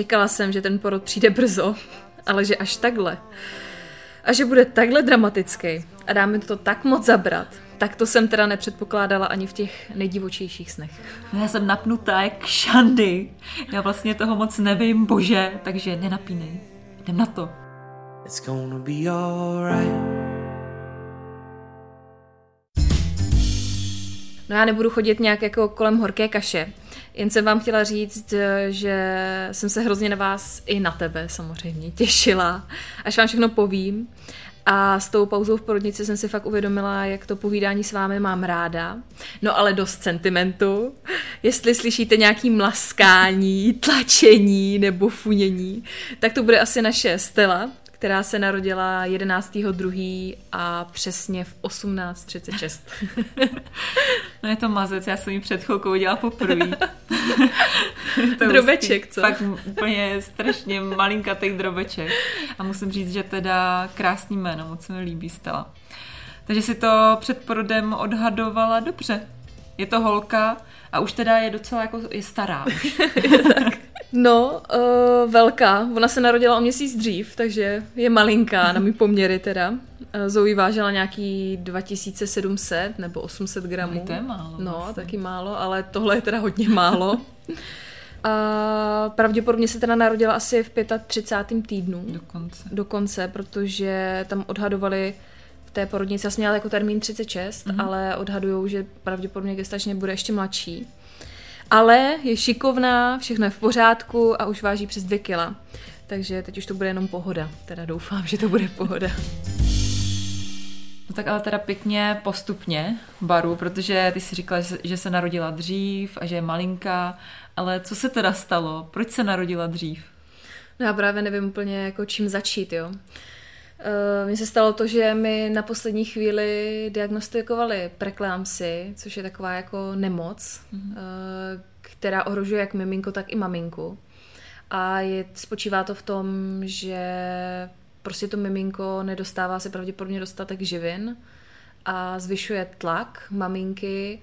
Čekala jsem, že ten porod přijde brzo, ale že až takhle. A že bude takhle dramatický a dáme to tak moc zabrat, tak to jsem teda nepředpokládala ani v těch nejdivočejších snech. Já jsem napnutá jak šandy. Já vlastně toho moc nevím, bože, takže nenapínej. Jdem na to. It's gonna be alright. No já nebudu chodit nějak jako kolem horké kaše. Jen jsem vám chtěla říct, že jsem se hrozně na vás i na tebe samozřejmě těšila, až vám všechno povím. A s tou pauzou v porodnici jsem si fakt uvědomila, jak to povídání s vámi mám ráda. No ale dost sentimentu. Jestli slyšíte nějaký mlaskání, tlačení nebo funění, tak to bude asi naše Stella, která se narodila 11.2. a přesně v 18.36. no je to mazec, já jsem ji před chvilkou dělala poprvé. drobeček, co? Fakt úplně strašně malinkatý drobeček. A musím říct, že teda krásný jméno, moc se mi líbí Stella. Takže si to před porodem odhadovala dobře. Je to holka a už teda je docela jako, je stará tak. No, uh, velká. Ona se narodila o měsíc dřív, takže je malinká na mý poměry teda. Uh, Zoe vážila nějaký 2700 nebo 800 gramů. No, to je málo. No, vlastně. taky málo, ale tohle je teda hodně málo. A pravděpodobně se teda narodila asi v 35. týdnu. Dokonce. Dokonce, protože tam odhadovali v té porodnici, já jsem měla jako termín 36, mm-hmm. ale odhadujou, že pravděpodobně gestačně bude ještě mladší ale je šikovná, všechno je v pořádku a už váží přes dvě kila. Takže teď už to bude jenom pohoda. Teda doufám, že to bude pohoda. No tak ale teda pěkně postupně, Baru, protože ty si říkala, že se narodila dřív a že je malinká, ale co se teda stalo? Proč se narodila dřív? No já právě nevím úplně jako čím začít, jo. Eh, mně se stalo to, že mi na poslední chvíli diagnostikovali preklámsy, což je taková jako nemoc, mm-hmm. která ohrožuje jak miminko, tak i maminku. A je, spočívá to v tom, že prostě to miminko nedostává se pravděpodobně dostatek živin a zvyšuje tlak maminky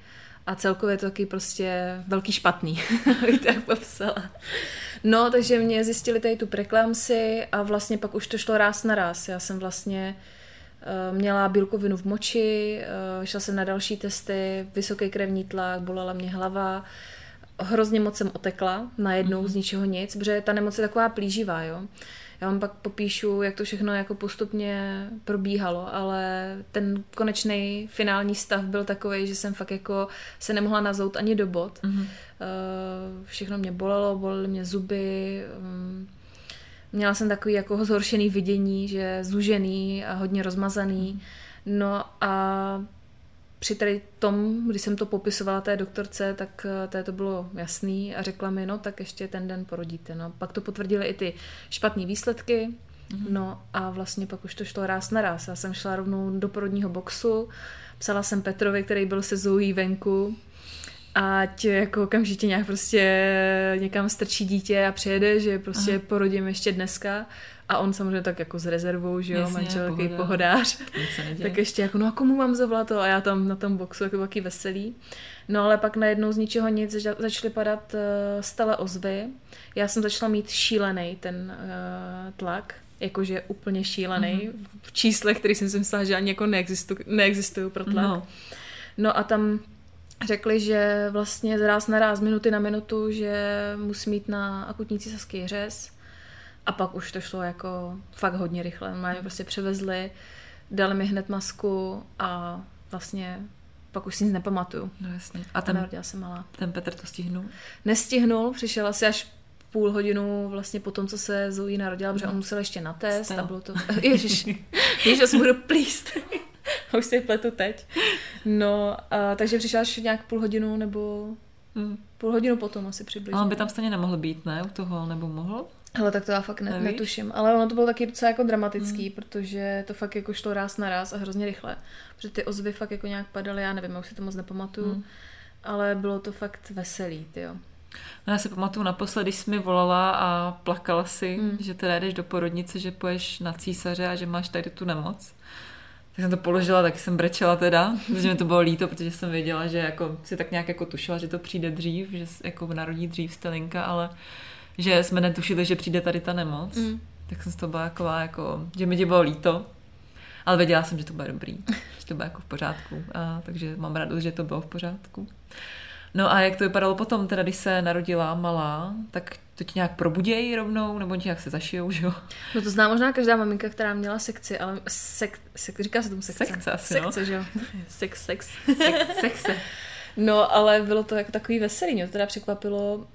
a celkově to taky prostě velký špatný, bych tak popsala. No, takže mě zjistili tady tu preklamsi a vlastně pak už to šlo ráz na ráz. Já jsem vlastně uh, měla bílkovinu v moči, uh, šla jsem na další testy, vysoký krevní tlak, bolela mě hlava, hrozně moc jsem otekla, najednou mm-hmm. z ničeho nic, protože ta nemoc je taková plíživá, jo. Já vám pak popíšu, jak to všechno jako postupně probíhalo, ale ten konečný finální stav byl takový, že jsem fakt jako se nemohla nazout ani do bod. Mm-hmm. Všechno mě bolelo, bolely mě zuby, mm, měla jsem takový jako zhoršený vidění, že zužený a hodně rozmazaný. Mm-hmm. No a při tady tom, když jsem to popisovala té doktorce, tak eh, té to bylo jasný a řekla mi, no tak ještě ten den porodíte. No. Pak to potvrdily i ty špatné výsledky, mm-hmm. no a vlastně pak už to šlo ráz na ráz. Já jsem šla rovnou do porodního boxu, psala jsem Petrovi, který byl se Zoe venku, ať jako okamžitě nějak prostě někam strčí dítě a přijede, že prostě Aha. porodím ještě dneska. A on samozřejmě tak jako s rezervou, že jo, manžel takový pohodář. tak ještě jako, no a komu mám zavolat to? A já tam na tom boxu jako taky veselý. No ale pak najednou z ničeho nic začaly padat uh, stále ozvy. Já jsem začala mít šílený ten uh, tlak, jakože úplně šílený mm-hmm. v číslech, který jsem si myslela, že ani jako neexistují, neexistují pro tlak. No. no a tam řekli, že vlastně z ráz na ráz, minuty na minutu, že musí mít na akutní císařský řez a pak už to šlo jako fakt hodně rychle. Mě prostě převezli, dali mi hned masku a vlastně pak už si nic nepamatuju. No jasně. A ten, narodila se malá. Ten Petr to stihnul? Nestihnul, přišel asi až půl hodinu vlastně po tom, co se Zoe narodila, protože on musel ještě na test Stella. a bylo to... Ježiš, ježiš, já se budu plíst. Už si pletu teď. No, a, takže přišla až nějak půl hodinu nebo Hmm. půl hodinu potom asi přibližně. Ale on by tam stejně nemohl být, ne? U toho, nebo mohl? Hele, tak to já fakt ne, Nevíš? netuším. Ale ono to bylo taky docela jako dramatický, protože to fakt jako šlo ráz na ráz a hrozně rychle. Protože ty ozvy fakt jako nějak padaly, já nevím, já už si to moc nepamatuju. Hmm. Ale bylo to fakt veselý, jo. No já si pamatuju naposled, když jsi mi volala a plakala si, Hmm. že teda jdeš do porodnice, že poješ na císaře a že máš tady tu nemoc. Tak jsem to položila, tak jsem brečela teda, protože mi to bylo líto, protože jsem věděla, že jako si tak nějak jako tušila, že to přijde dřív, že jako narodí dřív Stelinka, ale že jsme netušili, že přijde tady ta nemoc. Mm. Tak jsem z toho byla taková jako, že mi tě bylo líto, ale věděla jsem, že to bude dobrý, že to bude jako v pořádku, a, takže mám radost, že to bylo v pořádku. No a jak to vypadalo potom, teda když se narodila malá, tak to ti nějak probudějí rovnou, nebo ti nějak se zašijou, že jo? No to zná možná každá maminka, která měla sekci, ale sek, sek, říká se tomu sekce. Sekce asi, no. Sekce, že jo. Sex, sex. Sex, sexe. No, ale bylo to jako takový veselý. Mě to teda překvapilo,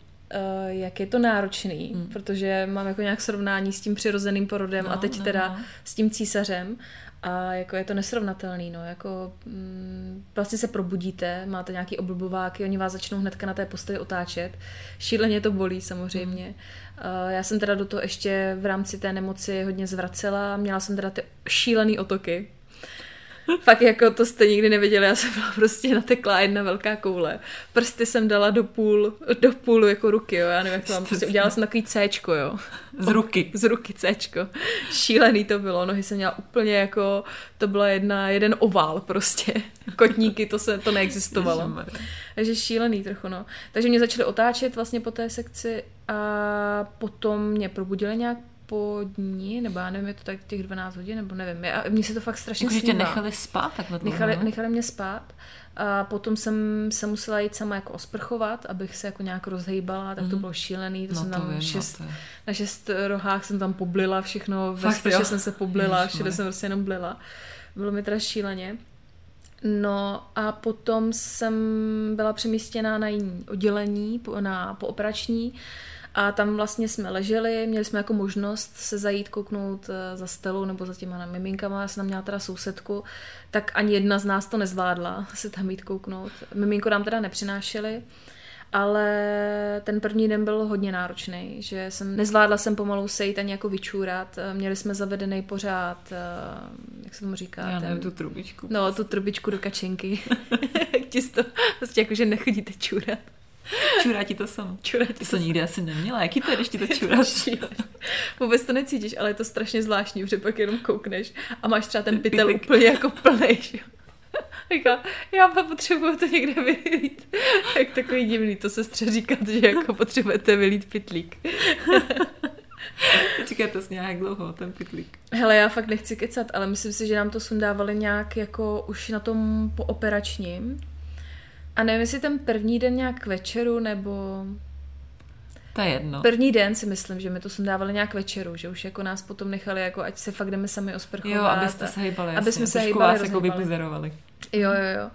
jak je to náročný, mm. protože mám jako nějak srovnání s tím přirozeným porodem No, a teď no, teda no. s tím císařem. A jako je to nesrovnatelný, no, jako mm, vlastně se probudíte, máte nějaký oblbováky, oni vás začnou hnedka na té posteli otáčet. Šíleně to bolí samozřejmě. Uh, já jsem teda do toho ještě v rámci té nemoci hodně zvracela, měla jsem teda ty šílený otoky. Fakt jako to jste nikdy neviděli, já jsem byla prostě nateklá jedna velká koule. Prsty jsem dala do půl, do půl jako ruky, jo, já nevím, jak to mám, prostě udělala jsem takový Cčko, jo. Z ruky. Z ruky Cčko. Šílený to bylo, nohy jsem měla úplně jako, to byla jedna, jeden ovál prostě. Kotníky, to se, to neexistovalo. Takže šílený trochu, no. Takže mě začali otáčet vlastně po té sekci a potom mě probudili nějak po dní, nebo já nevím, je to tak těch 12 hodin, nebo nevím. A mně se to fakt strašně Jakože tě nechali spát takhle dlouho, Nechali, no? nechali mě spát a potom jsem se musela jít sama jako osprchovat, abych se jako nějak rozhejbala, tak to Mhm. bylo šílený, to No jsem to tam vím, no šest, to je- na šest rohách jsem tam poblila všechno, ve Fakt sprše jsem se poblila, Ježišmarja. všude jsem prostě jenom blila. Bylo mi teda šíleně. No a potom jsem byla přemístěna na jiný oddělení, po, na pooperační a tam vlastně jsme leželi, měli jsme jako možnost se zajít kouknout eh, za stelou nebo za těma miminkama, já jsem tam měla teda sousedku, tak ani jedna z nás to nezvládla se tam jít kouknout. Miminko nám teda nepřinášeli, ale ten první den byl hodně náročný, že jsem nezvládla jsem pomalu sejít ani jako vyčůrat. Eh, Měli jsme zavedený pořád, eh, jak se tomu říká? Já ten- nevím, tu trubičku. No, tu trubičku do kačenky. Jak ti to, prostě jako, že nechodíte čůrat. Čurá ti to samo. Čůrat Ty to nikdy asi neměla. Jaký to je, když ti to čuráš? Vůbec to necítíš, ale je to strašně zvláštní, protože pak jenom koukneš a máš třeba ten pytel Pytek. úplně jako plný. že. Říká, já potřebuju to někde vylít. Jak takový divný, to sestře říkat, že jako potřebujete vylít pytlík. Říká to nějak dlouho, ten pytlík. Hele, já fakt nechci kecat, ale myslím si, že nám to sundávali nějak jako už na tom pooperačním. A nevím, jestli ten první den nějak k večeru, nebo To je jedno. První den si myslím, že mi to sundávali nějak večeru, že už jako nás potom nechali, jako ať se fakt jdeme sami osprchovat. Jo, abyste se hejbali. aby jsme se vás jako vybuzerovali. Jo, jo, jo.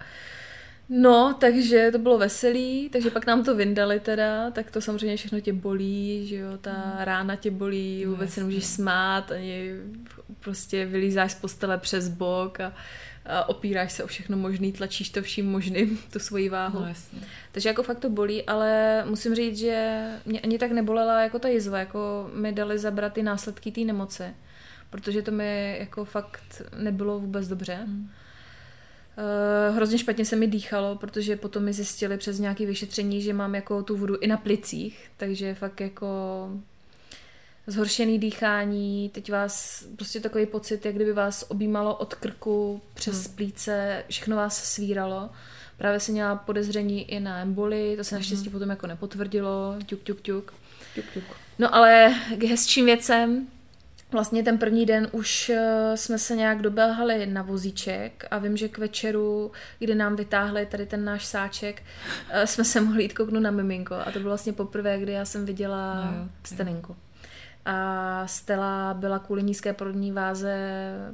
No, takže to bylo veselý, takže pak nám to vyndali teda, tak to samozřejmě všechno tě bolí, že jo, ta rána tě bolí, vůbec se nemůžeš smát, ani prostě vylízáš z postele přes bok a opíráš se o všechno možný, tlačíš to vším možným, tu svoji váhu. No jasně. Takže jako fakt to bolí, ale musím říct, že mě ani tak nebolela jako ta jizva, jako mi dali zabrat ty následky té nemoci, protože to mi jako fakt nebylo vůbec dobře. Hmm. Uh, hrozně špatně se mi dýchalo, protože potom mi zjistili přes nějaké vyšetření, že mám jako tu vodu i na plicích, takže fakt jako zhoršený dýchání, teď vás prostě takový pocit, jak kdyby vás objímalo od krku přes Hmm. plíce, všechno vás svíralo. Právě jsem měla podezření i na emboli, to se naštěstí potom jako nepotvrdilo, ťuk, ťuk, ťuk. Tuk, tuk. No ale k hezčím věcem, vlastně ten první den už eh, jsme se nějak doběhali na vozíček a vím, že k večeru, kdy nám vytáhli tady ten náš sáček, eh, jsme se mohli jít kouknout na miminko a to bylo vlastně poprvé, kdy já jsem viděla No steninku. A Stella byla kvůli nízké porodní váze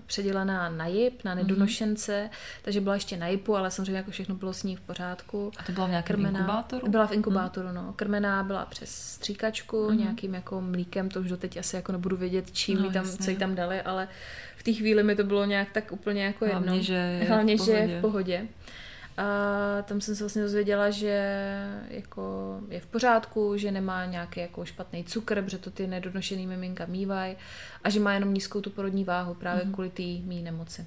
předělená na jip, na nedonošence, takže byla ještě na jipu, ale samozřejmě jako všechno bylo s ní v pořádku. A to bylo v nějakém Krmená- inkubátoru? Byla v inkubátoru, no. Krmená byla přes stříkačku, Mhm. nějakým jako mlíkem, to už doteď asi jako nebudu vědět, čím No, tam, jasně. co jí tam dali, ale v té chvíli mi to bylo nějak tak úplně jako Hlavně, jedno. že je Hlavně, v že je pohodě. v pohodě. A tam jsem se vlastně dozvěděla, že jako je v pořádku, že nemá nějaký jako špatný cukr, protože to ty nedonošený miminka mývají a že má jenom nízkou tu porodní váhu právě kvůli té mý nemoci.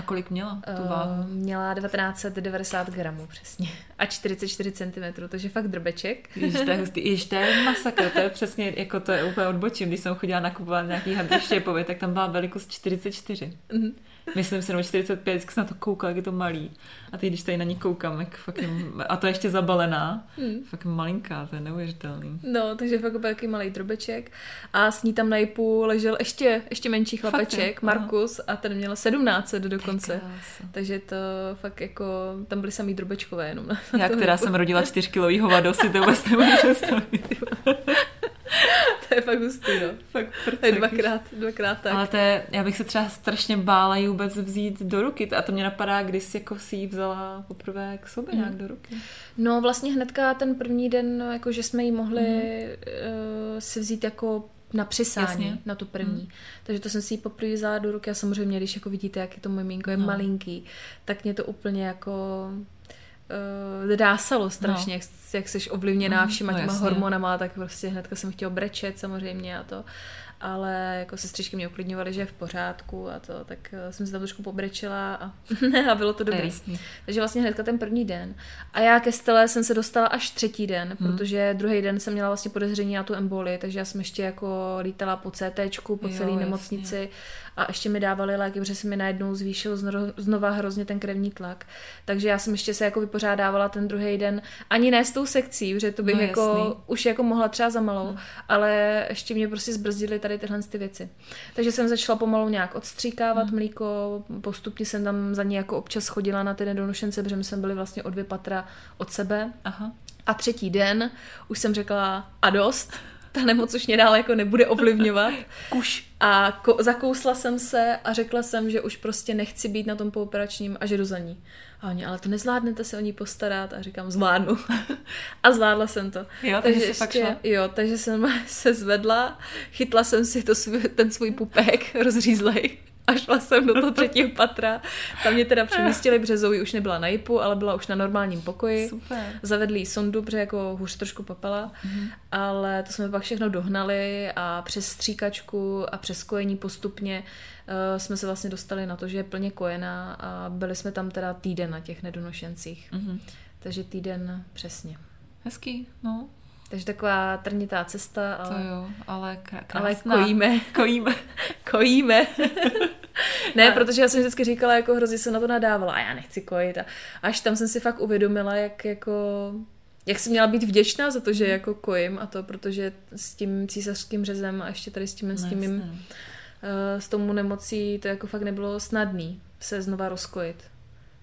A kolik měla tu Eh, váhu? Měla 1990 gramů přesně a 44 cm, takže fakt drbeček. Ježiš, to je hustý. Ježiš, to je masakr, to je přesně, jako to je úplně odbočím. Když jsem chodila nakupovat nějaký hadr štěpový, tak tam byla velikost 44. Mhm. Myslím si, nebo 45, vždycky jsem na to koukala, jak je to malý. A teď, když tady na ní koukám, jak fakt je, a to je ještě zabalená, Hmm. fakt malinká, to je neuvěřitelný. No, takže fakt byl takový malý drobeček. A s ní tam na ležel ještě, ještě menší Fakt, chlapeček? Aha. Markus, a ten měl 17 dokonce. Krása. Takže to fakt jako, tam byly samý drobečkové jenom. Na Já, která jipu. jsem rodila čtyřkilový hovado, si to vůbec nemůžu představit. To je fakt hustý, no. Fakt To je dvakrát, dvakrát tak. Ale to je, já bych se třeba strašně bála ji vůbec vzít do ruky. A to mě napadá, když jsi jako si ji vzala poprvé k sobě nějak do ruky. No vlastně hnedka ten první den, no, jako že jsme ji mohli Mhm. uh, si vzít jako na přisání, Jasně. na tu první. Takže to jsem si ji poprvé vzala do ruky a samozřejmě, když jako vidíte, jak je to miminko, je No. malinký, tak mě to úplně jako uh, dásalo strašně, jak, jak jsi ovlivněná Mhm, všema no těma jasně. hormonama, tak prostě hnedka jsem chtěla brečet samozřejmě a to. Ale jako sestřičky mě uklidňovaly, že je v pořádku a to, tak eh, jsem si tam trošku pobrečela a, a bylo to dobrý. jasný. Takže vlastně hnedka ten první den. A já ke stele jsem se dostala až třetí den, Hmm. protože druhý den jsem měla vlastně podezření na tu emboli, takže já jsem ještě jako lítala po CT, po celé jasně. A ještě mi dávali léky, protože se mi najednou zvýšil znova, hrozně ten krevní tlak. Takže já jsem ještě se jako vypořádávala ten druhý den, ani ne s tou sekcí, protože to bych No, jako jasný. už jako mohla třeba za malou, ale ještě mě prostě zbrzdily tady tyhle ty věci. Takže jsem začala pomalu nějak odstříkávat Hmm. mlíko, postupně jsem tam za ní jako občas chodila na ty nedonošence, protože jsme byli vlastně o dvě patra od sebe. Aha. A třetí den už jsem řekla a dost, ta nemoc už mě dál jako nebude ovlivňovat. Kuš. A ko- zakousla jsem se a řekla jsem, že už prostě nechci být na tom pooperačním a že jdu za ní. A oni, ale to nezvládnete se o ní postarat? A říkám, zvládnu. a zvládla jsem to. Jo, takže jsi fakt šla. Jo, takže jsem se zvedla, chytla jsem si to svůj, ten svůj pupek rozřízlej a šla jsem do toho třetího patra. Tam mě teda přemístili, protože Zoe už nebyla na jipu, ale byla už na normálním pokoji. Super. Zavedli jí sondu, protože jako hůř trošku papala, Mhm. ale to jsme pak všechno dohnali a přes stříkačku a přes kojení postupně uh, jsme se vlastně dostali na to, že je plně kojená a byli jsme tam teda týden na těch nedonošencích. Mhm. Takže týden přesně. Hezký, no. Takže taková trnitá cesta, To ale, jo, ale krá- ale krásná. kojíme. Kojíme. Kojíme. ne, Ale- protože já jsem vždycky říkala, jako hrozně se na to nadávala a já nechci kojit. A až tam jsem si fakt uvědomila, jak jako jak jsem měla být vděčná za to, že jako kojím a to, protože s tím císařským řezem a ještě tady s tím, s tím No, jasně. eh, s tomu nemocí, to jako fakt nebylo snadný se znova rozkojit.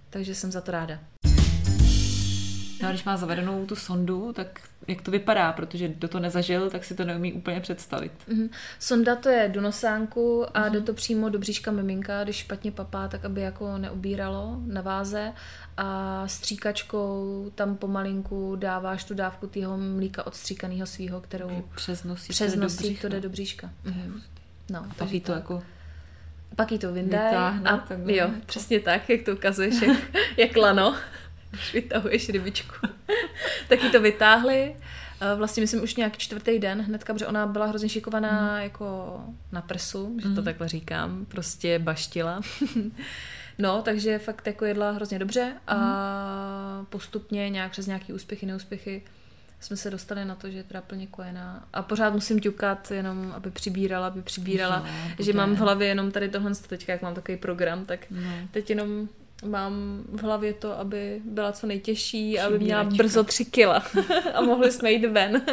Takže jsem za to ráda. No a když má zavedenou tu sondu, tak jak to vypadá, protože kdo to nezažil, tak si to neumí úplně představit. Mhm. Sonda to je do nosánku a Mhm. jde to přímo do bříška miminka, když špatně papá, tak aby jako neubíralo na váze a stříkačkou tam pomalinku dáváš tu dávku tého mlíka odstříkaného svého, kterou Přes nosík přes nosík to jde do bříška. Mhm. No, A pak takže jí to jako... pak jí to vytáhne a jo, přesně tak, jak to ukazuješ, jak, jak lano, když vytahuješ rybičku. tak jí to vytáhli, Eh, vlastně myslím už nějak čtvrtý den hnedka, protože ona byla hrozně šikovaná Mhm. jako na prsu, že to takhle říkám, prostě baštila. No, takže fakt jako jedla hrozně dobře a Mhm. postupně nějak přes nějaký úspěchy, neúspěchy jsme se dostali na to, že je teda plně kojená. A pořád musím ťukat jenom, aby přibírala, aby přibírala. Jo, že mám v hlavě jenom tady tohle, teďka jak mám takový program, tak No. teď jenom mám v hlavě to, aby byla co nejtěžší, aby měla Přibíračka. brzo tři kila a mohli jsme jít ven.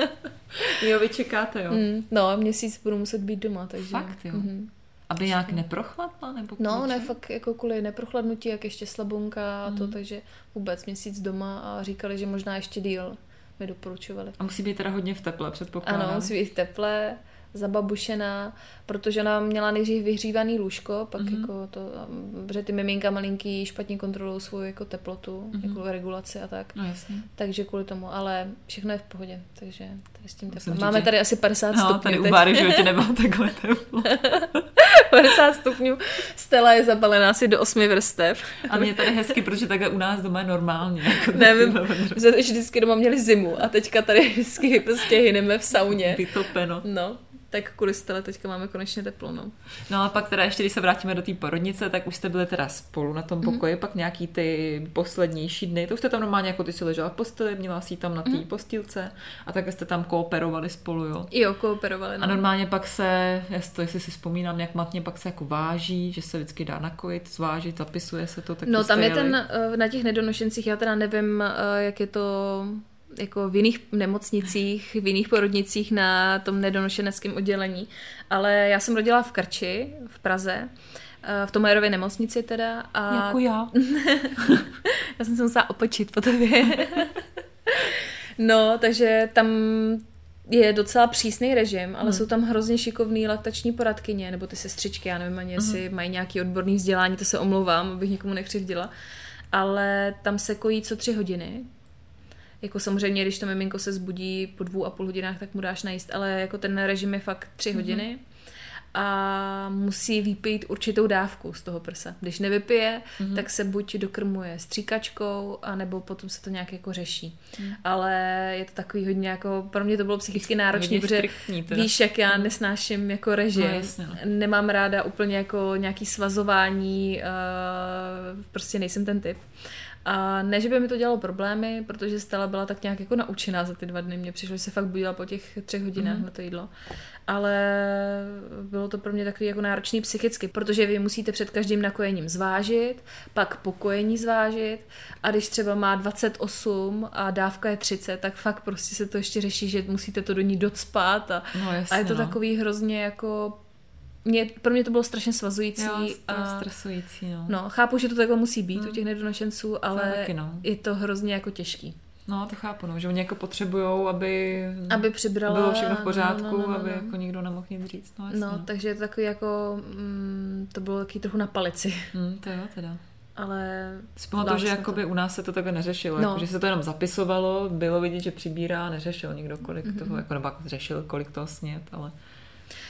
Jo, vy čekáte, jo. Mm, no, měsíc budu muset být doma, takže... Fakt, jo? Mhm. Aby nějak neprochladla, nebo No, ne, fakt jako kvůli neprochladnutí, jak ještě slabonka a to, Mhm. takže vůbec měsíc doma a říkali, že možná ještě díl mi doporučovali. A musí být teda hodně v teple, předpokládám. Ano, musí být teplé zababušená, protože ona měla nejdřív vyhřívaný lůžko, pak Mhm. mm-hmm. jako to, protože ty miminka malinký špatně kontrolují svou jako teplotu, Mhm. mm-hmm. jako regulaci a tak. No jasně. Takže kvůli tomu, ale všechno je v pohodě, takže tady s tím říct, Máme tady asi 50 No, stupňů. tady u teď. Báry životě nebylo takhle teplo. 50 stupňů. Stella je zabalená asi do osmi vrstev. A mě tady hezky, protože takhle u nás doma je normálně. Jako Nevím, my jsme vždycky doma měli zimu a teďka tady vždycky prostě hyneme v sauně. Vytopeno. No, tak kvůli Stella teďka máme konečně teplo, no. No a pak teda ještě, když se vrátíme do té porodnice, tak už jste byli teda spolu na tom pokoji, mm. pak nějaký ty poslednější dny, to už jste tam normálně jako ty si ležela v posteli, měla si tam na té mm. postýlce a tak jste tam kooperovali spolu, jo. Jo, kooperovali, A no. normálně pak se, to, jestli si vzpomínám, jak matně pak se jako váží, že se vždycky dá nakojit, zvážit, zapisuje se to. Tak No tam je jeli. ten, eh, na těch nedonošencích, já teda nevím, eh, jak je to jako v jiných nemocnicích, v jiných porodnicích na tom nedonošeneckém oddělení, ale já jsem rodila v Krči, v Praze, eh, v Tomajerově nemocnici teda. A Jako já. Já jsem se musela opočit po tobě. no, takže tam je docela přísný režim, ale Hmm. jsou tam hrozně šikovný laktační poradkyně, nebo ty sestřičky, já nevím ani, jestli mají nějaký odborný vzdělání, to se omlouvám, abych nikomu nekřivdila. Ale tam se kojí co tři hodiny. Jako samozřejmě, když to miminko se zbudí po dvou a půl hodinách, tak mu dáš najíst, ale jako ten režim je fakt tři hodiny a musí vypít určitou dávku z toho prsa. Když nevypije, mm-hmm. tak se buď dokrmuje stříkačkou, anebo potom se to nějak jako řeší. Mm. Ale je to takový hodně jako, pro mě to bylo psychicky náročné, protože teda. víš, jak já nesnáším jako režim. No, jasně, no. Nemám ráda úplně jako nějaký svazování, uh, prostě nejsem ten typ. A ne, že by mi to dělalo problémy, protože Stella byla tak nějak jako naučená za ty dva dny. Mně přišlo, že se fakt budila po těch třech hodinách mm. na to jídlo. Ale bylo to pro mě takový jako náročný psychicky, protože vy musíte před každým nakojením zvážit, pak pokojení zvážit a když třeba má 28 a dávka je 30, tak fakt prostě se to ještě řeší, že musíte to do ní docpat a, No, jasně, a je to no. takový hrozně jako mě, pro mě to bylo strašně svazující. Jo, to a, stresující, no. no, chápu, že to takhle musí být hmm. u těch nedonošenců, ale taky, no. je to hrozně jako těžký. No, to chápu, no, že oni jako potřebujou, aby, Aby přibrala... bylo všechno v pořádku, no, no, no, no, aby no. jako nikdo nemohl nic říct. No, jasně. No, takže je to takový jako, mm, to bylo taky trochu na palici, Hmm, to jo, teda. ale... Si pamatuju, že jakoby u nás se to takhle neřešilo, No. no. jako, že se to jenom zapisovalo, bylo vidět, že přibírá, neřešil nikdo kolik Mhm. mm-hmm. toho, jako nebo jako řešil, kolik toho snět, ale...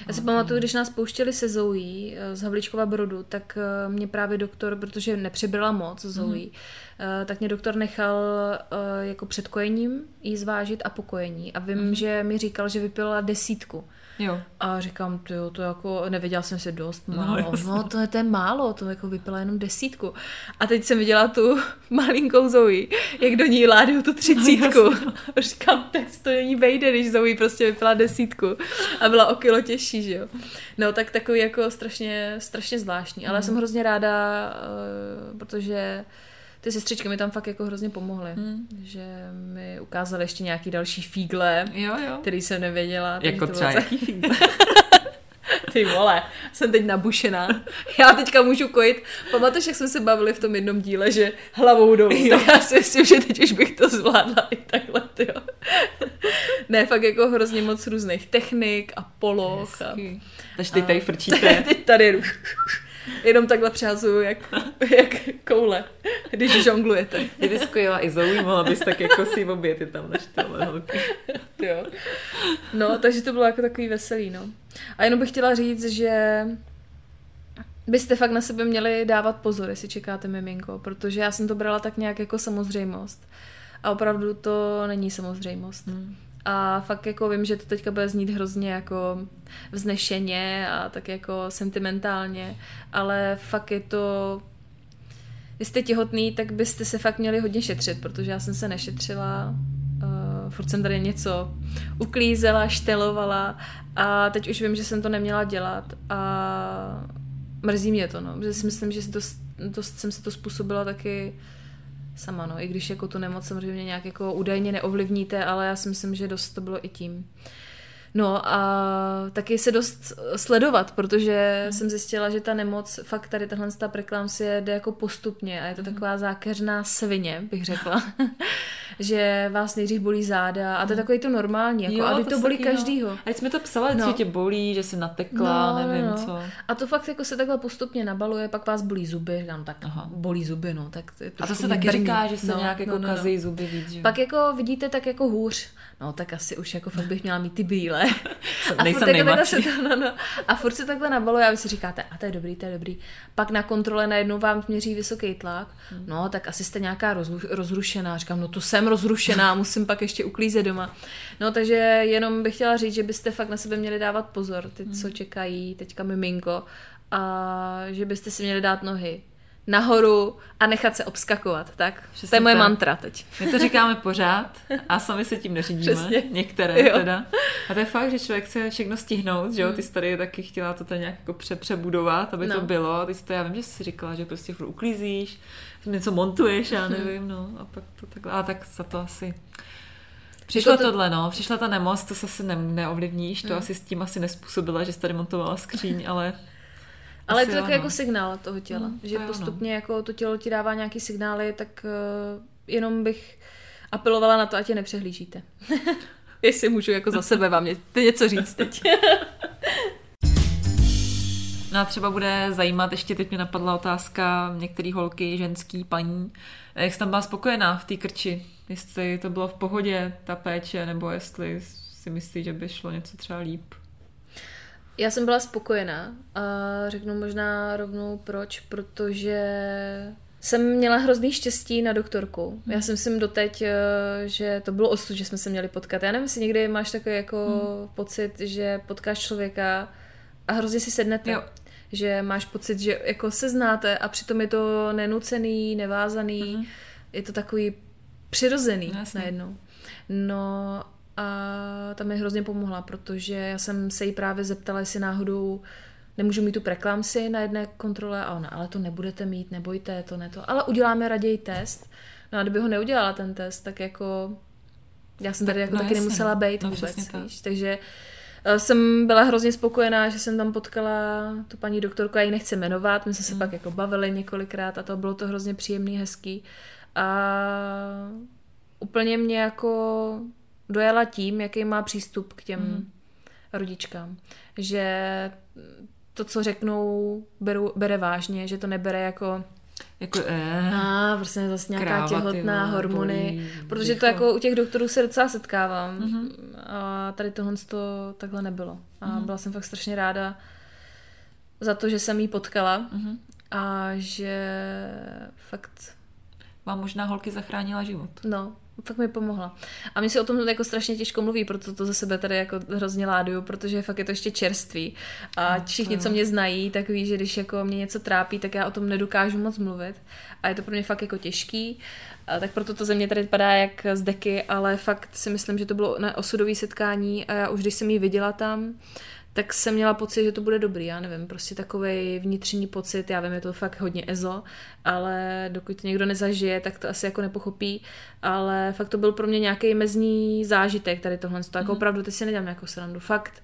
Já si pamatuju, když nás pouštěli se Zoe eh, z Havlíčkova Brodu, tak eh, mě právě doktor, protože nepřibrala moc Zoe, mm-hmm. tak mě doktor nechal eh, jako před kojením jí zvážit a po kojení. A vím, mm-hmm. že mi říkal, že vypila desítku. Jo. A říkám, tyjo, to jako, nevěděla jsem si dost No, málo. No, no to, je, to je málo, to jako vypila jenom desítku. A teď jsem viděla tu malinkou Zoe, jak do ní ládují tu třicítku. No, a říkám, tak to do ní vejde, když Zoe prostě vypila desítku. A byla o kilo těžší, že jo. No tak takový jako strašně, strašně zvláštní. Ale mm. jsem hrozně ráda, eh, protože ty sestřičky mi tam fakt jako hrozně pomohly. Mhm. Mm. Že mi ukázaly ještě nějaký další fígle, Jo, jo. který jsem nevěděla. Jako to třeba jaký fígl? ty vole, jsem teď nabušená. Já teďka můžu kojit. Pamatuješ, jak jsme se bavili v tom jednom díle, že hlavou dolů. Jo. Tak já si myslím, že teď už bych to zvládla i takhle, jo. ne, fakt jako hrozně moc různých technik a poloh. A. Takže ty a- tady frčíte. teď tady. Jenom takhle přehazuju jak, jak koule, když žonglujete. Kdyby skojila i Zoe, mohla bys tak jako si obě ty tam holky. Jo. No, takže to bylo jako takový veselý, no. A jenom bych chtěla říct, že byste fakt na sebe měli dávat pozor, jestli čekáte miminko, protože já jsem to brala tak nějak jako samozřejmost. A opravdu to není samozřejmost. Hmm. A fakt jako vím, že to teďka bude znít hrozně jako vznešeně a tak jako sentimentálně, ale fakt je to... Vy jste těhotný, tak byste se fakt měli hodně šetřit, protože já jsem se nešetřila, uh, furt jsem tady něco uklízela, štelovala a teď už vím, že jsem to neměla dělat a mrzí mě to, no, protože si myslím, že si dost, dost jsem si to způsobila taky sama, no, i když jako tu nemoc samozřejmě nějak jako údajně neovlivníte, ale já si myslím, že dost to bylo i tím. No a taky se dost sledovat, protože hmm. jsem zjistila, že ta nemoc, fakt tady tahle ta preklampsie jde jako postupně a je to Hmm. taková zákeřná svině, bych řekla. že vás nejdřív bolí záda a to je takový to normální, jako, Jo, a teď to bolí taky, no. každýho. A teď jsme to psali, No. co tě bolí, že jsi natekla, nevím co. A to fakt jako se takhle postupně nabaluje, pak vás bolí zuby, říkám, tak Aha. bolí zuby, no, tak to je A to se taky brní. říká, že se nějak jako kazí zuby víc, že? Pak jako vidíte tak jako hůř, no tak asi už jako fakt bych měla mít ty bílé. A nejsem furt, jako nejmladší. se to, no, no. a furt se takhle nabaluje a vy si říkáte, a to je dobrý, to je dobrý. Pak na kontrole najednou vám měří vysoký tlak, Hmm. no tak asi jste nějaká rozrušená. Říkám, no to jsem rozrušená, musím pak ještě uklízet doma. No takže jenom bych chtěla říct, že byste fakt na sebe měli dávat pozor, ty, co Hmm. čekají teďka miminko, a že byste si měli dát nohy nahoru a nechat se obskakovat, tak? Přesně to je moje tak. mantra teď. My to říkáme pořád a sami se tím neřídíme. Přesně. Některé Jo. teda. A to je fakt, že člověk chce všechno stihnout, že jo? Ty jsi tady taky chtěla to tady nějak jako pře- přebudovat, aby No. to bylo. Ty jsi to, já vím, že jsi říkala, že prostě furt uklízíš, něco montuješ, já nevím, no. A pak to takhle. A tak za to asi Přišlo Jako to... to- tohle, no. Přišla ta nemoc, to se asi ne, neovlivníš, to asi s tím asi nespůsobila, že jsi tady montovala skříň, ale... Ale je to takový jako no. signál toho těla, Mm, to že jo, no. postupně jako to tělo ti dává nějaký signály, tak uh, jenom bych apelovala na to, ať je nepřehlížíte. Jestli můžu jako za sebe vám ně- něco říct teď. No a třeba bude zajímat, ještě teď mi napadla otázka některé holky, ženský, paní, jak jsi tam byla spokojená v té krči? Jestli to bylo v pohodě, ta péče, nebo jestli si myslíš, že by šlo něco třeba líp? Já jsem byla spokojená a řeknu možná rovnou proč, protože jsem měla hrozný štěstí na doktorku. Já si myslím doteď, eh, že to bylo osud, že jsme se měli potkat. Já nevím, jestli někdy máš takový jako pocit, že potkáš člověka a hrozně si sednete. Jo. Že máš pocit, že jako se znáte a přitom je to nenucený, nevázaný, Mhm. je to takový přirozený No, jasně. najednou. No a ta mi hrozně pomohla, protože já jsem se jí právě zeptala, jestli náhodou nemůžu mít tu preklamsi na jedné kontrole a ona, ale to nebudete mít, nebojte, to ne to, ale uděláme raději test. No a kdyby ho neudělala ten test, tak jako já jsem tady Tak, jako no taky jasně, nemusela no. být No, vůbec, víš, takže eh, jsem byla hrozně spokojená, že jsem tam potkala tu paní doktorku, já ji nechci jmenovat, my jsme se Mm. pak jako bavili několikrát a to bylo to hrozně příjemný, hezký. A úplně mě jako dojala tím, jaký má přístup k těm Mhm. rodičkám. Že to, co řeknou, beru, bere vážně, že to nebere jako Jako, eh, a prostě zase nějaká Kráva, těhotná, hormony. bolí Protože to břicho. jako u těch doktorů se docela setkávám. Mhm. A tady tohle to takhle nebylo. A Mhm. byla jsem fakt strašně ráda za to, že jsem jí potkala mhm. a že fakt Vám možná holky zachránila život. No, fakt mi pomohla. A mi se o tom jako strašně těžko mluví, proto to za sebe tady jako hrozně láduju, protože fakt je to ještě čerství. A No, všichni, co mě znají, tak ví, že když jako mě něco trápí, tak já o tom nedokážu moc mluvit. A je to pro mě fakt jako těžký. A tak proto to ze mě tady vypadá jak z deky, ale fakt si myslím, že to bylo na osudové setkání a já už když jsem ji viděla tam, tak jsem měla pocit, že to bude dobrý, já nevím, prostě takový vnitřní pocit, já vím, je to fakt hodně ezo, ale dokud to někdo nezažije, tak to asi jako nepochopí, ale fakt to byl pro mě nějaký mezní zážitek tady tohle, to jako Mhm. opravdu, teď si nedělám jako srandu, fakt,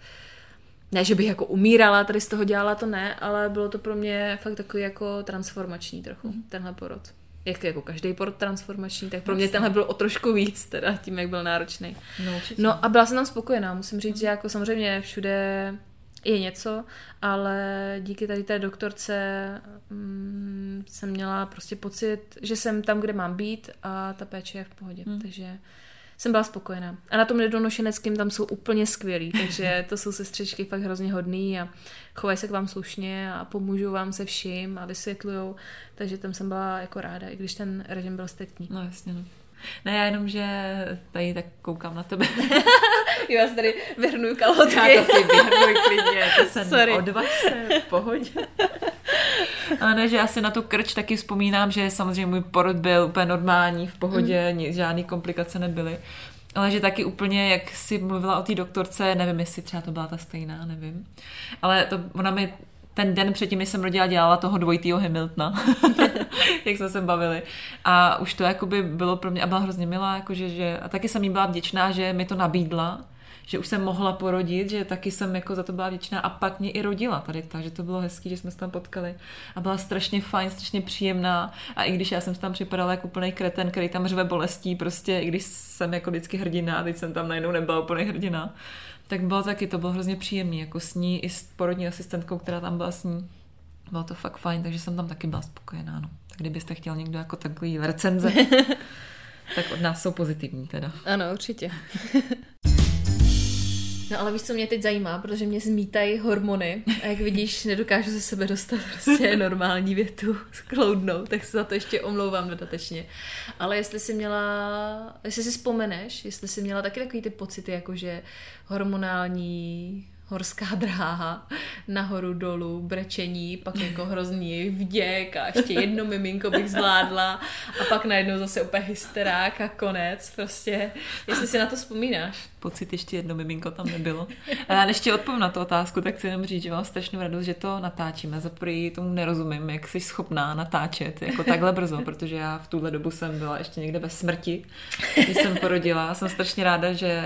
ne, že bych jako umírala, tady z toho dělala, to ne, ale bylo to pro mě fakt takový jako transformační trochu, Mhm. tenhle porod. Jak jako každý porod transformační, tak pro mě tenhle byl o trošku víc, teda tím, jak byl náročný. No, určitě. No a byla jsem tam spokojená, musím říct, že jako samozřejmě všude je něco, ale díky tady té doktorce mm, jsem měla prostě pocit, že jsem tam, kde mám být a ta péče je v pohodě, Hmm. takže jsem byla spokojená. A na tom nedonošeneckým tam jsou úplně skvělí, takže to jsou sestřičky fakt hrozně hodný a chovají se k vám slušně a pomůžou vám se vším a vysvětlujou, takže tam jsem byla jako ráda, i když ten režim byl striktní. No jasně, no. Ne, já jenom, že tady tak koukám na tebe. Já si tady vyhrnuju kalhotky. Já to si vyhrnuj klidně, to se Sorry. odvaž se, v pohodě. Ale ne, že já si na tu krč taky vzpomínám, že samozřejmě můj porod byl úplně normální, v pohodě, mm. žádný komplikace nebyly. Ale že taky úplně, jak si mluvila o té doktorce, nevím, jestli třeba to byla ta stejná, nevím. Ale to, ona mi ten den předtím, než jsem rodila, dělala toho dvojitýho Hamiltona, jak jsme se bavili. A už to jakoby bylo pro mě, a byla hrozně milá, jakože, že, a taky jsem jí byla vděčná, že mi to nabídla, že už jsem mohla porodit, že taky jsem jako za to byla vděčná a pak mě i rodila tady, takže to bylo hezký, že jsme se tam potkali a byla strašně fajn, strašně příjemná a i když já jsem tam připadala jako úplný kreten, který tam řve bolestí, prostě i když jsem jako vždycky hrdina, teď jsem tam najednou nebyla úplný hrdina, tak bylo taky, to bylo hrozně příjemný, jako s ní i s porodní asistentkou, která tam byla s ní. Bylo to fakt fajn, takže jsem tam taky byla spokojená. No. Tak kdybyste chtěl někdo jako takový recenze, tak od nás jsou pozitivní teda. Ano, určitě. No ale víš, co mě teď zajímá, protože mě zmítají hormony a jak vidíš, nedokážu ze sebe dostat prostě normální větu skloudnout, tak se za to ještě omlouvám dodatečně. Ale jestli jsi měla, jestli si vzpomeneš, jestli jsi měla taky takový ty pocity, jako že hormonální horská dráha, nahoru dolů, brečení, pak jako hrozný vděk a ještě jedno miminko bych zvládla a pak najednou zase úplně hysterák a konec, prostě, jestli si na to vzpomínáš. Pocit ještě jedno miminko tam nebylo. A já ještě odpovím na tu otázku, tak chci jenom říct, že mám strašnou radost, že to natáčíme. Za tomu nerozumím, jak jsi schopná natáčet jako takhle brzo, protože já v tuhle dobu jsem byla ještě někde ve smrti, když jsem porodila. Jsem strašně ráda, že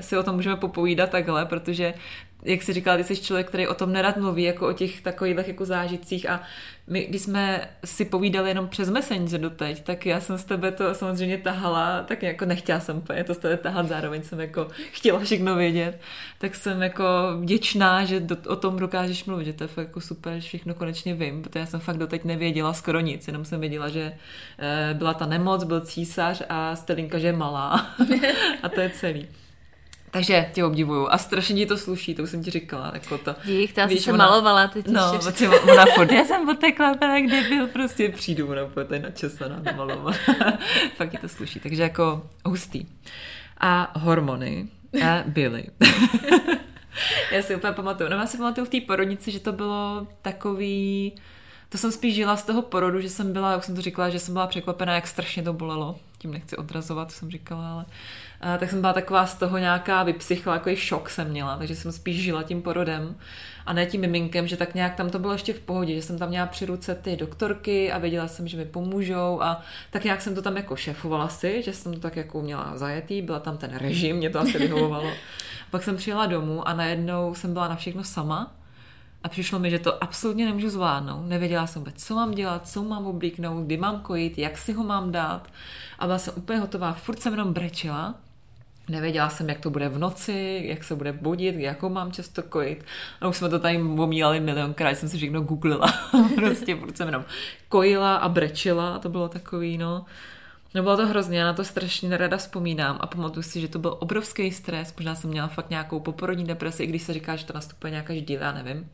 si o tom můžeme popovídat takhle, protože jak jsi říkala, ty jsi člověk, který o tom nerad mluví, jako o těch takových jako zážitcích. A my, když jsme si povídali jenom přes Messenger doteď, tak já jsem z tebe to samozřejmě tahala, tak jako nechtěla jsem úplně to z tebe tahat, zároveň jsem jako chtěla všechno vědět, tak jsem jako vděčná, že do, o tom dokážeš mluvit, že to je fakt jako super, že všechno konečně vím, protože já jsem fakt doteď nevěděla skoro nic, jenom jsem věděla, že e, byla ta nemoc, byl císař a Stelinka, že je malá. A to je celý. Takže tě obdivuju a strašně ti to sluší, to už jsem ti říkala. Jako to, Dík, ta se ona, malovala teď No, ještě ona furt, já jsem otekla, kde byl, prostě přijdu, ona tady načesaná, namalovat. Fakt ti to sluší, takže jako hustý. A hormony a byly. já si úplně pamatuju, no já si pamatuju v té porodnici, že to bylo takový, to jsem spíš žila z toho porodu, že jsem byla, jak jsem to říkala, že jsem byla překvapená, jak strašně to bolelo. Tím nechci odrazovat, jsem říkala, ale tak jsem byla taková z toho nějaká vypsychla, jako šok jsem měla, takže jsem spíš žila tím porodem a ne tím miminkem, že tak nějak tam to bylo ještě v pohodě, že jsem tam měla při ruce ty doktorky a věděla jsem, že mi pomůžou a tak nějak jsem to tam jako šéfovala si, že jsem to tak jako měla zajetý, byla tam ten režim, mě to asi vyhovovalo. Pak jsem přijela domů a najednou jsem byla na všechno sama a přišlo mi, že to absolutně nemůžu zvládnout. Nevěděla jsem vůbec, co mám dělat, co mám oblíknout, kdy mám kojit, jak si ho mám dát. A byla jsem úplně hotová, furt jsem jenom brečela Nevěděla jsem, jak to bude v noci, jak se bude budit, jakou mám často kojit. A už jsme to tady omílali milionkrát, jsem si všechno googlila. prostě furt jsem jenom kojila a brečila, to bylo takový, no. No bylo to hrozně, já na to strašně nerada vzpomínám a pamatuju si, že to byl obrovský stres, možná jsem měla fakt nějakou poporodní depresi, i když se říká, že to nastupuje nějaká ždíla, já nevím.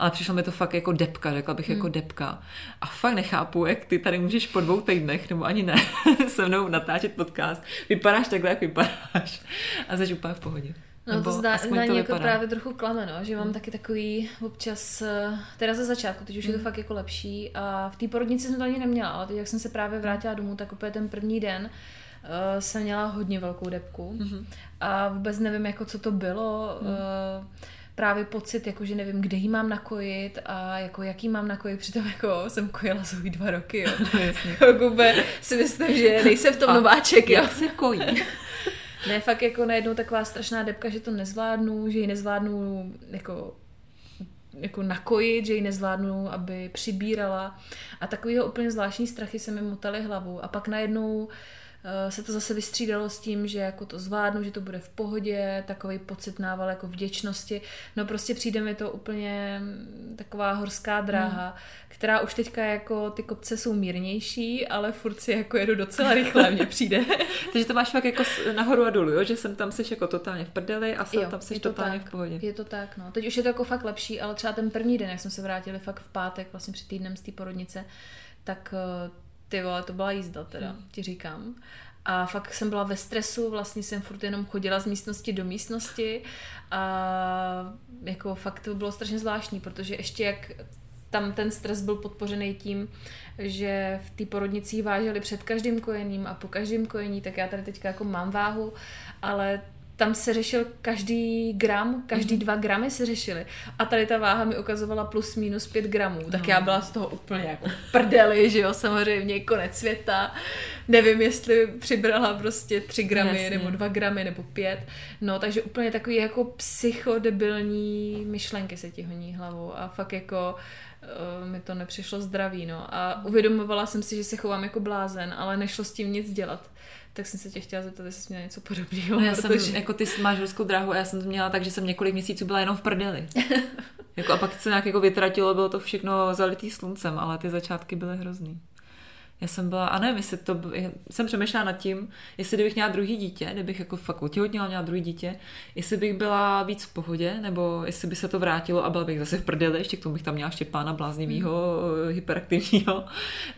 Ale přišlo mi to fakt jako depka, řekla bych jako hmm. jako depka. A fakt nechápu, jak ty tady můžeš po dvou týdnech, nebo ani ne, se mnou natáčet podcast. Vypadáš takhle, jak vypadáš. A jsi úplně v pohodě. No Nebo to zdá, na ní jako právě trochu klame, no, že mám hmm. taky takový občas, eh, teda ze začátku, teď už hmm. je to hmm. fakt jako lepší a v té porodnici jsem to ani neměla, ale teď jak jsem se právě vrátila domů, tak úplně ten první den uh, jsem měla hodně velkou depku hmm. a vůbec nevím, jako co to bylo, hmm. uh, právě pocit, jako že nevím, kde jí mám nakojit a jako jaký mám nakojit, přitom jako jsem kojila svůj dva roky, jo. No, jasně. jako si myslím, že nejsem v tom a nováček, jo. Jak se kojí? Ne, fakt jako najednou taková strašná depka, že to nezvládnu, že ji nezvládnu jako jako nakojit, že ji nezvládnu, aby přibírala. A takovýho úplně zvláštní strachy se mi motaly hlavu. A pak najednou Eh, se to zase vystřídalo s tím, že jako to zvládnu, že to bude v pohodě, takový pocit nával jako vděčnosti. No prostě přijde mi to úplně mm, taková horská dráha, hmm. která už teďka jako ty kopce jsou mírnější, ale furt si jako jedu docela rychle, mně přijde. Takže to máš fakt jako nahoru a dolů, jo? že jsem tam seš jako totálně v prdeli a jsem jo, tam seš totálně tak, v pohodě. Je to tak, no. Teď už je to jako fakt lepší, ale třeba ten první den, jak jsme se vrátili fakt v pátek, vlastně před týdnem z té porodnice, tak eh, ty vole, to byla jízda teda, hmm. ti říkám. A fakt jsem byla ve stresu, vlastně jsem furt jenom chodila z místnosti do místnosti a jako fakt to bylo strašně zvláštní, protože ještě jak tam ten stres byl podpořený tím, že v té porodnici vážili před každým kojením a po každém kojení, tak já tady teďka jako mám váhu, ale tam se řešil každý gram, každý dva gramy se řešily. A tady ta váha mi ukazovala plus minus pět gramů. Tak já byla z toho úplně jako prdeli, že jo, samozřejmě konec světa. Nevím, jestli přibrala prostě tři gramy, Jasně. nebo dva gramy, nebo pět. No, takže úplně takový jako psychodebilní myšlenky se ti honí hlavou. A fakt jako uh, mi to nepřišlo zdravý, no. A uvědomovala jsem si, že se chovám jako blázen, ale nešlo s tím nic dělat. Tak jsem se tě chtěla zeptat, jestli jsi měla něco podobného. No já protože... jsem, jako ty máš horskou dráhu a já jsem to měla tak, že jsem několik měsíců byla jenom v prdeli. jako, a pak se nějak jako vytratilo, bylo to všechno zalitý sluncem, ale ty začátky byly hrozný. Já jsem byla, a nevím, jestli to, jsem přemýšlela nad tím, jestli kdybych měla druhý dítě, kdybych jako fakt otěhotněla, měla druhý dítě, jestli bych byla víc v pohodě, nebo jestli by se to vrátilo a byla bych zase v prdeli, ještě k tomu bych tam měla Štěpána bláznivýho, mm. hyperaktivního,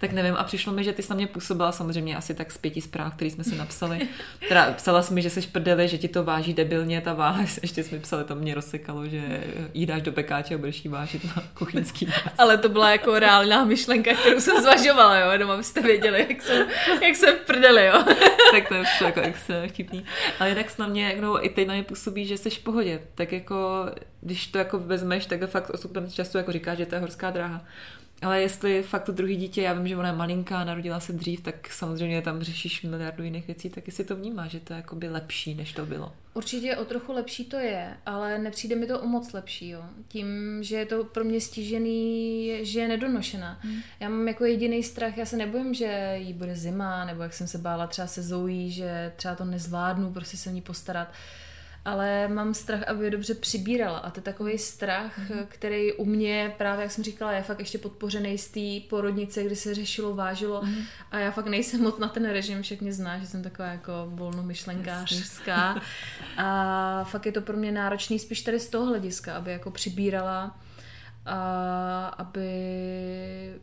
tak nevím. A přišlo mi, že ty jsi na mě působila samozřejmě asi tak z pěti zpráv, které jsme si napsali. Teda psala jsi mi, že jsi v prdeli, že ti to váží debilně, ta váha, ještě jsme psali, to mě rozsekalo, že jí dáš do pekáče a budeš jí vážit na kuchyňský. Ale to byla jako reálná myšlenka, kterou jsem zvažovala, jo, jenom abyste věděli, jak jsem, jak jsem prdeli, jo. tak to je jako extra vtipný. Ale jinak na mě, no, i teď na mě působí, že jsi v pohodě. Tak jako, když to jako vezmeš, tak fakt osm často jako říká, že to je horská dráha. Ale jestli fakt to druhý dítě, já vím, že ona je malinká, narodila se dřív, tak samozřejmě tam řešíš miliardu jiných věcí, tak jestli to vnímá, že to je jakoby lepší, než to bylo. Určitě o trochu lepší to je, ale nepřijde mi to o moc lepší, jo. Tím, že je to pro mě stížený, že je nedonošená. Hmm. Já mám jako jediný strach, já se nebojím, že jí bude zima, nebo jak jsem se bála třeba se Zoují, že třeba to nezvládnu, prostě se o ní postarat. Ale mám strach, aby je dobře přibírala. A to je takový strach, mm-hmm. který u mě právě, jak jsem říkala, je fakt ještě podpořený z té porodnice, kdy se řešilo, vážilo. Mm-hmm. A já fakt nejsem moc na ten režim, mě zná, že jsem taková jako volnomyšlenkářská. A fakt je to pro mě náročný spíš tady z toho hlediska, aby jako přibírala a aby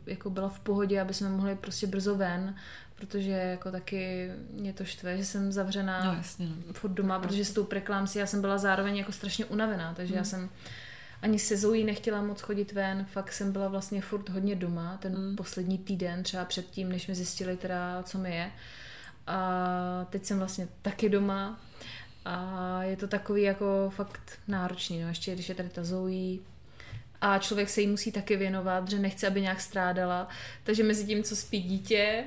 jako byla v pohodě, aby jsme mohli prostě brzo ven, protože jako taky mě to štve, že jsem zavřená no, jasně, no. furt doma, protože s tou preklámsi já jsem byla zároveň jako strašně unavená, takže mm. já jsem ani se Zoe nechtěla moc chodit ven, fakt jsem byla vlastně furt hodně doma, ten mm. poslední týden, třeba předtím, než mi zjistili teda, co mi je. A teď jsem vlastně taky doma a je to takový jako fakt náročný, no ještě když je tady ta Zoe, a člověk se jí musí taky věnovat, že nechce, aby nějak strádala. Takže mezi tím, co spí dítě,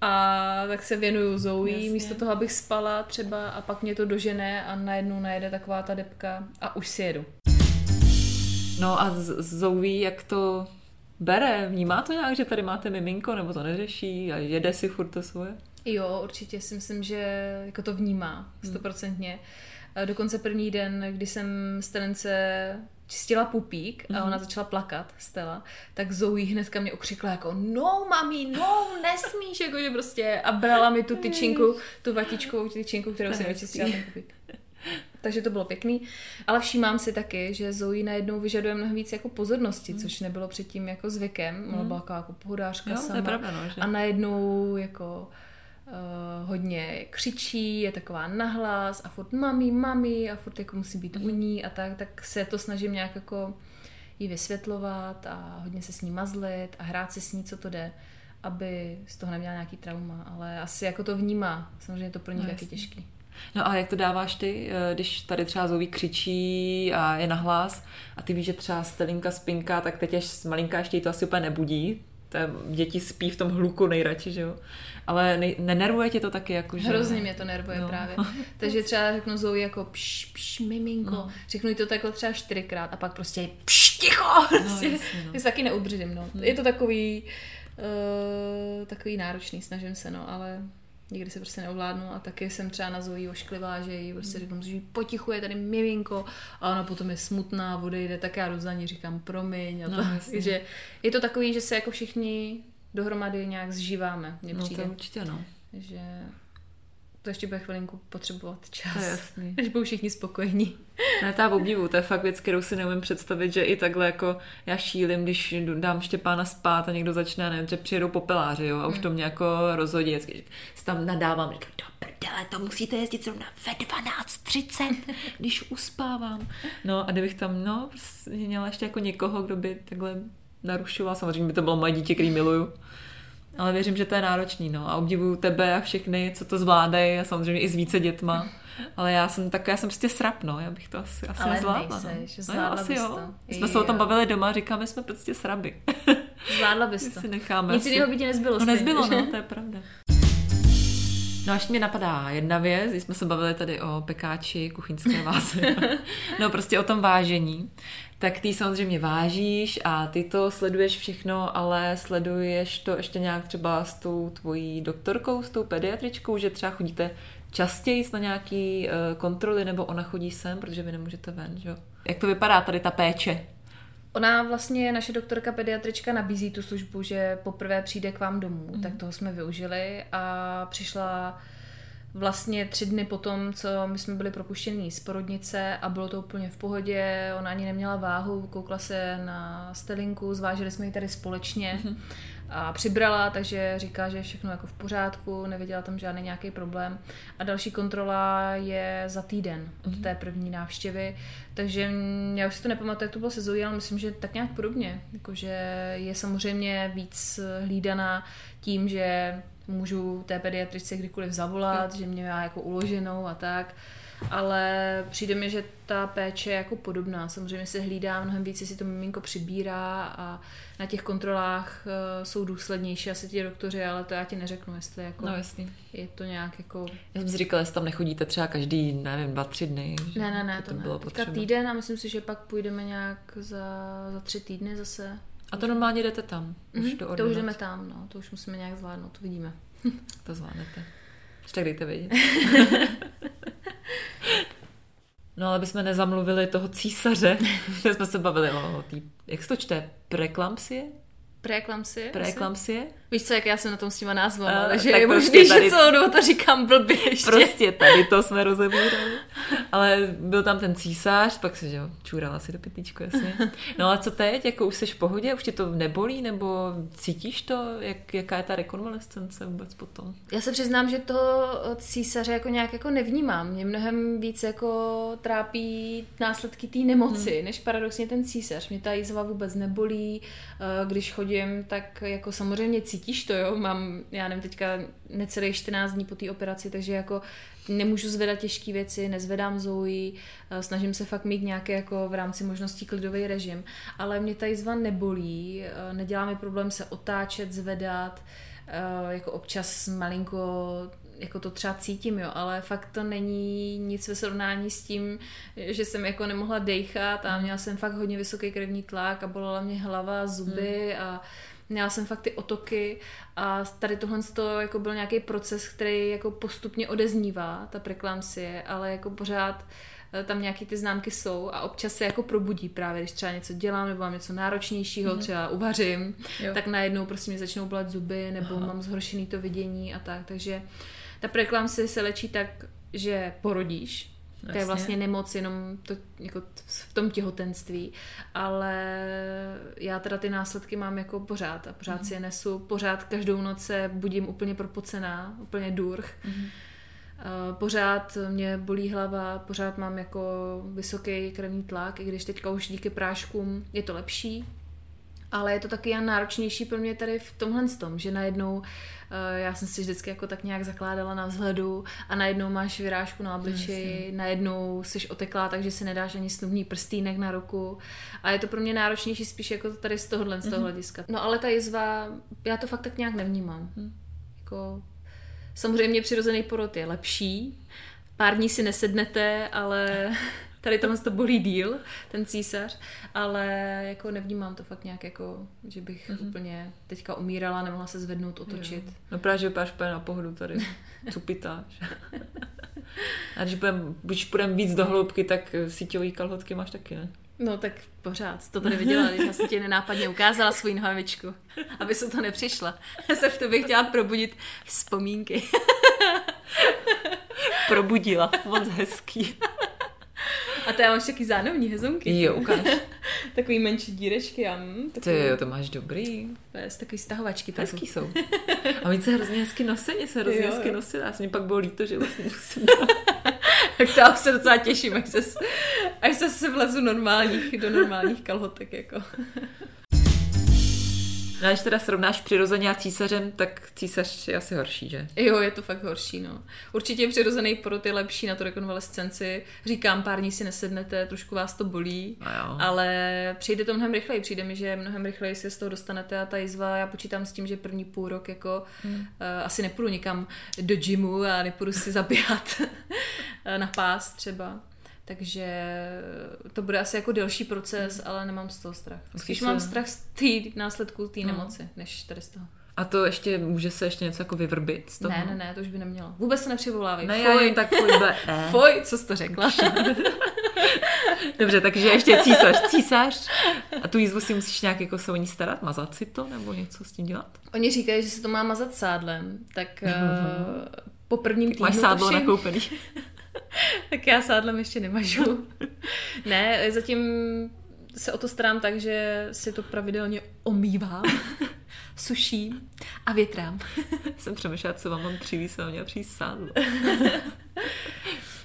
a tak se věnuju Zoe, Jasně. místo toho, abych spala třeba a pak mě to dožené a najednou najede taková ta depka a už si jedu. No a Zoe, jak to bere? Vnímá to nějak, že tady máte miminko, nebo to neřeší a jede si furt to svoje? Jo, určitě si myslím, že jako to vnímá, stoprocentně. Hmm. Dokonce první den, kdy jsem Stelence čistila pupík a ona začala plakat, Stella, tak Zoe hnedka mě okřikla jako no mami, no, nesmíš, jakože prostě a brala mi tu tyčinku, tu vatičkovou tyčinku, kterou jsem vyčistila ten pupík. Takže to bylo pěkný, ale všímám si taky, že Zoe najednou vyžaduje mnohem víc jako pozornosti, což nebylo předtím jako zvykem. Ona byla jako pohodářka jo, sama. To je pravda, no, že? A najednou jako uh, hodně křičí, je taková nahlas a furt mami, mami a furt jako musí být u ní a tak, tak se to snažím nějak jako jí vysvětlovat a hodně se s ní mazlit a hrát si s ní, co to jde, aby z toho neměla nějaký trauma, ale asi jako to vnímá, samozřejmě to pro ní no, taky těžký. No a jak to dáváš ty, když tady třeba Zoe křičí a je nahlas a ty víš, že třeba Stelinka spinka, tak teď až malinká ještě to asi úplně nebudí, děti spí v tom hluku nejradši, že jo. Ale ne, nenervuje tě to taky jako, že... Hrozně mě to nervuje no. právě. Takže třeba řeknu Zoe jako pš, pš, miminko. No. Řeknu jí to takhle třeba čtyřikrát a pak prostě pš, ticho. No, prostě, jasně, no. Je taky neudržím, no. Hmm. Je to takový uh, takový náročný, snažím se, no, ale nikdy se prostě neovládnu a taky jsem třeba na Zoe ošklivá, že jí prostě řeknu, že potichu je tady miminko a ona potom je smutná, odejde, tak já jdu za ní říkám promiň a no, tak, že je to takový, že se jako všichni dohromady nějak zžíváme, mně no, přijde. to určitě, no. Že to ještě bude chvilinku potřebovat čas. To je jasný. Až budou všichni spokojení. Ne, ta obdivu, to je fakt věc, kterou si neumím představit, že i takhle jako já šílim, když dám Štěpána spát a někdo začne, nevím, že přijedou popeláři, jo, a už to mě jako rozhodí, vždycky tam nadávám, říkám, do prdele, to musíte jezdit zrovna ve 12.30, když uspávám. No a kdybych tam, no, prostě měla ještě jako někoho, kdo by takhle narušoval, samozřejmě by to bylo moje dítě, který miluju, Ale věřím, že to je náročný, no. A obdivuju tebe a všechny, co to zvládají a samozřejmě i s více dětma. Ale já jsem tak, já jsem prostě srap, no. Já bych to asi, asi Ale nezvládla. nejseš, no. zvládla no, jo, asi jo. to. My jsme se o tom bavili doma, říkáme, jsme prostě sraby. Zvládla bys to. si necháme Nic jiného by ti nezbylo. No nezbylo, no, to je pravda. No až mě napadá jedna věc, když jsme se bavili tady o pekáči, kuchyňské váze, no prostě o tom vážení, tak ty samozřejmě vážíš a ty to sleduješ všechno, ale sleduješ to ještě nějak třeba s tou tvojí doktorkou, s tou pediatričkou, že třeba chodíte častěji na nějaký eh, kontroly, nebo ona chodí sem, protože vy nemůžete ven, že jo? Jak to vypadá tady ta péče? Ona vlastně, naše doktorka pediatrička nabízí tu službu, že poprvé přijde k vám domů, mm. tak toho jsme využili a přišla vlastně tři dny potom, co my jsme byli propuštění z porodnice a bylo to úplně v pohodě, ona ani neměla váhu, koukla se na stelinku, zvážili jsme ji tady společně mm. A přibrala, takže říká, že je všechno jako v pořádku, neviděla tam žádný nějaký problém. A další kontrola je za týden od té první návštěvy, takže já už si to nepamatuju, jak to bylo se Zoe, ale myslím, že tak nějak podobně, jakože je samozřejmě víc hlídaná tím, že můžu té pediatrice kdykoliv zavolat, že mě má jako uloženou a tak, ale přijde mi, že ta péče je jako podobná. Samozřejmě se hlídá mnohem víc, jestli to miminko přibírá a na těch kontrolách uh, jsou důslednější asi ti doktoři, ale to já ti neřeknu, jestli jako No jasný. je to nějak jako... Já jsem si říkala, jestli tam nechodíte třeba každý, nevím, dva, tři dny. že Ne, ne, ne, to, bylo ne. Teďka potřeba. týden a myslím si, že pak půjdeme nějak za, za tři týdny zase. A to normálně jdete tam, už Mhm, do to už jdeme tam, no, to už musíme nějak zvládnout, to vidíme. To zvládnete. Ještě tak dejte vědět. No ale bychom nezamluvili toho císaře, jsme se bavili o tý, jak se to čte, preklampsie? Preeklampsie? asi? Víš co, jak já jsem na tom s těma názvama, A, takže tak je prostě možný, tady- že celou dobu to říkám blbě ještě. Prostě tady to jsme rozebírali. Ale byl tam ten císař, pak se, že jo, čurala si do pytlíčku, jasně. No ale co teď, jako už jsi v pohodě, už ti to nebolí, nebo cítíš to, jak, jaká je ta rekonvalescence vůbec potom? Já se přiznám, že toho císaře jako nějak jako nevnímám. Mě mnohem víc jako trápí následky té nemoci, hmm. než paradoxně ten císař. Mě ta jízva vůbec nebolí. Eh, Když chodím, tak jako samozřejmě cítíš to, jo. Mám, já nevím, teďka necelých 14 dní po té operaci, takže jako nemůžu zvedat těžké věci, nezvedám Zoe, eh, snažím se fakt mít nějaký jako v rámci možností klidový režim, ale mě ta jízva nebolí, eh, nedělá mi problém se otáčet, zvedat, eh, jako občas malinko jako to třeba cítím, jo, ale fakt to není nic ve srovnání s tím, že jsem jako nemohla dejchat a měla jsem fakt hodně vysoký krevní tlak a bolela mě hlava, zuby a měla jsem fakt ty otoky a tady tohle to jako byl nějaký proces, který jako postupně odeznívá, ta preklampsie, ale jako pořád eh, tam nějaký ty známky jsou a občas se jako probudí právě, když třeba něco dělám nebo mám něco náročnějšího, mm-hmm. třeba uvařím, Jo. tak najednou prostě mě začnou bolet zuby nebo Aha. mám zhoršený to vidění a tak, takže ta preklampsie se léčí tak, že porodíš, to je vlastně nemoc jenom to, jako v tom těhotenství, ale já teda ty následky mám jako pořád a pořád si je nesu, pořád každou noc se budím úplně propocená, úplně durch. Eh, Pořád mě bolí hlava, pořád mám jako vysoký krevní tlak, i když teďka už díky práškům je to lepší, ale je to taky jen náročnější pro mě tady v tomhle tom, že najednou eh, já jsem si vždycky jako tak nějak zakládala na vzhledu a najednou máš vyrážku na obličeji, najednou jsi oteklá, takže si nedáš ani snubní prstýnek na ruku. A je to pro mě náročnější spíš jako tady z tohohle, z toho hlediska. No ale ta jizva, já to fakt tak nějak nevnímám. Jako, samozřejmě přirozený porod je lepší, pár dní si nesednete, ale tady tohle to bolí díl, ten císař, ale jako nevnímám to fakt nějak jako, že bych mm-hmm. úplně teďka umírala, nemohla se zvednout, otočit. Jo. No právě, že vypadáš na pohodu tady. Cupitáš. A když budeme když půjdem víc do hloubky, tak síťový kalhotky máš taky, ne? No tak pořád, to tady viděla, když já jsem ti nenápadně ukázala svou nohavičku, aby se to nepřišla. Já se v tobě chtěla probudit vzpomínky. Probudila. Moc hezký. A to já máš taky zánovní hezonky. Jo, ukáž. Takový menší dírečky a mm, Ty takový, jo, to máš dobrý. z takový stahovačky. taky. Hezký jsou. A oni se hrozně hezky nosí, mě se hrozně Jo, hezky nosí. Já jsem mi pak bylo líto, že vlastně musím Tak to já se docela těším, až se, až se, se vlezu normálních, do normálních kalhotek. Jako. No, když teda srovnáš přirozeně a císařem, tak císař je asi horší, že? Jo, je to fakt horší, no. Určitě přirozený porod je lepší na tu rekonvalescenci. Říkám, pár dní si nesednete, trošku vás to bolí, No jo. ale přijde to mnohem rychleji. Přijde mi, že mnohem rychleji se z toho dostanete a ta jizva, já počítám s tím, že první půl rok jako hmm. uh, asi nepůjdu nikam do gymu a nepůjdu si zabíhat na pás třeba. Takže to bude asi jako delší proces, hmm. ale nemám z toho strach. Spíš Musíš mám strach z té následků té No. nemoci, než tady z toho. A to ještě, může se ještě něco jako vyvrbit z toho? Ne, ne, ne, to už by nemělo. Vůbec se nepřivolávej. Ne, já jen tak pojďme. Eh. Foj, co jsi to řekla? Dobře, takže ještě císař, císař. A tu jízvu si musíš nějak jako se o ní starat, mazat si to, nebo něco s tím dělat? Oni říkají, že se to má mazat sádlem, tak uh, po prvním týdnu Máš sádlo tuším, nakoupený. tak já sádlem ještě nemažu. ne, zatím se o to starám tak, že si to pravidelně omývám, suším a větrám. Jsem přemýšlela, co vám mám přivést, a měla přijít sádlo.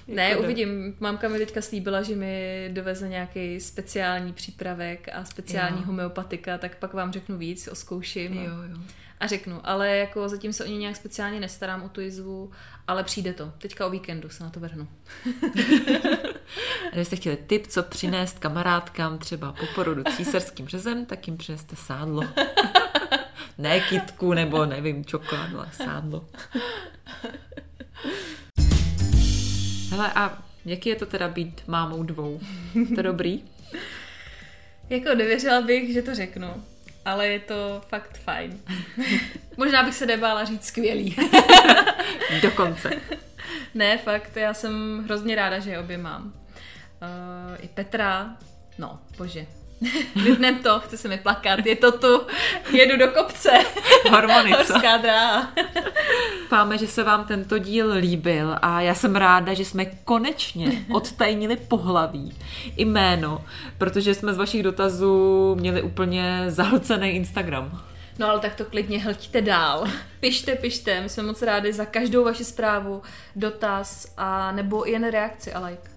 Ne, Jako uvidím. Mamka mi teďka slíbila, že mi doveze nějaký speciální přípravek a speciální Jo. homeopatika, tak pak vám řeknu víc, oskouším. Jo, jo. A řeknu, ale jako zatím se o ně nějak speciálně nestarám, o tu jizvu, ale přijde to. Teďka o víkendu se na to vrhnu. A kdybyste chtěli tip, co přinést kamarádkám třeba po porodu císařským řezem, tak jim přineste sádlo. ne kitku nebo nevím, čokoládu, ale sádlo. Hele, a jaký je to teda být mámou dvou? To dobrý? Jako nevěřila bych, že to řeknu, ale je to fakt fajn. Možná bych se nebála říct skvělý. Dokonce. ne, fakt, já jsem hrozně ráda, že je obě mám. Uh, I Petra, no, bože. Vypnem to, chce se mi plakat, je to tu, jedu do kopce, Hormony, co? horská dráha. Doufáme, že se vám tento díl líbil a já jsem ráda, že jsme konečně odtajnili pohlaví, jméno, protože jsme z vašich dotazů měli úplně zahlcený Instagram. No ale tak to klidně hltíte dál. Pište, pište, my jsme moc rádi za každou vaši zprávu, dotaz a nebo jen reakci a like.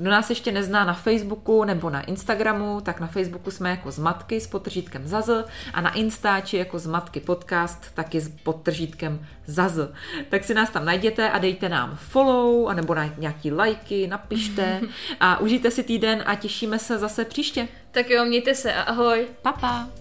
Kdo nás ještě nezná na Facebooku nebo na Instagramu, tak na Facebooku jsme jako Zmatky s podtržítkem Zazl a na Instači jako Zmatky podcast taky s podtržítkem Zazl. Tak si nás tam najděte a dejte nám follow a nebo na nějaký lajky, napište a užijte si týden a těšíme se zase příště. Tak jo, mějte se a ahoj. Pa, pa.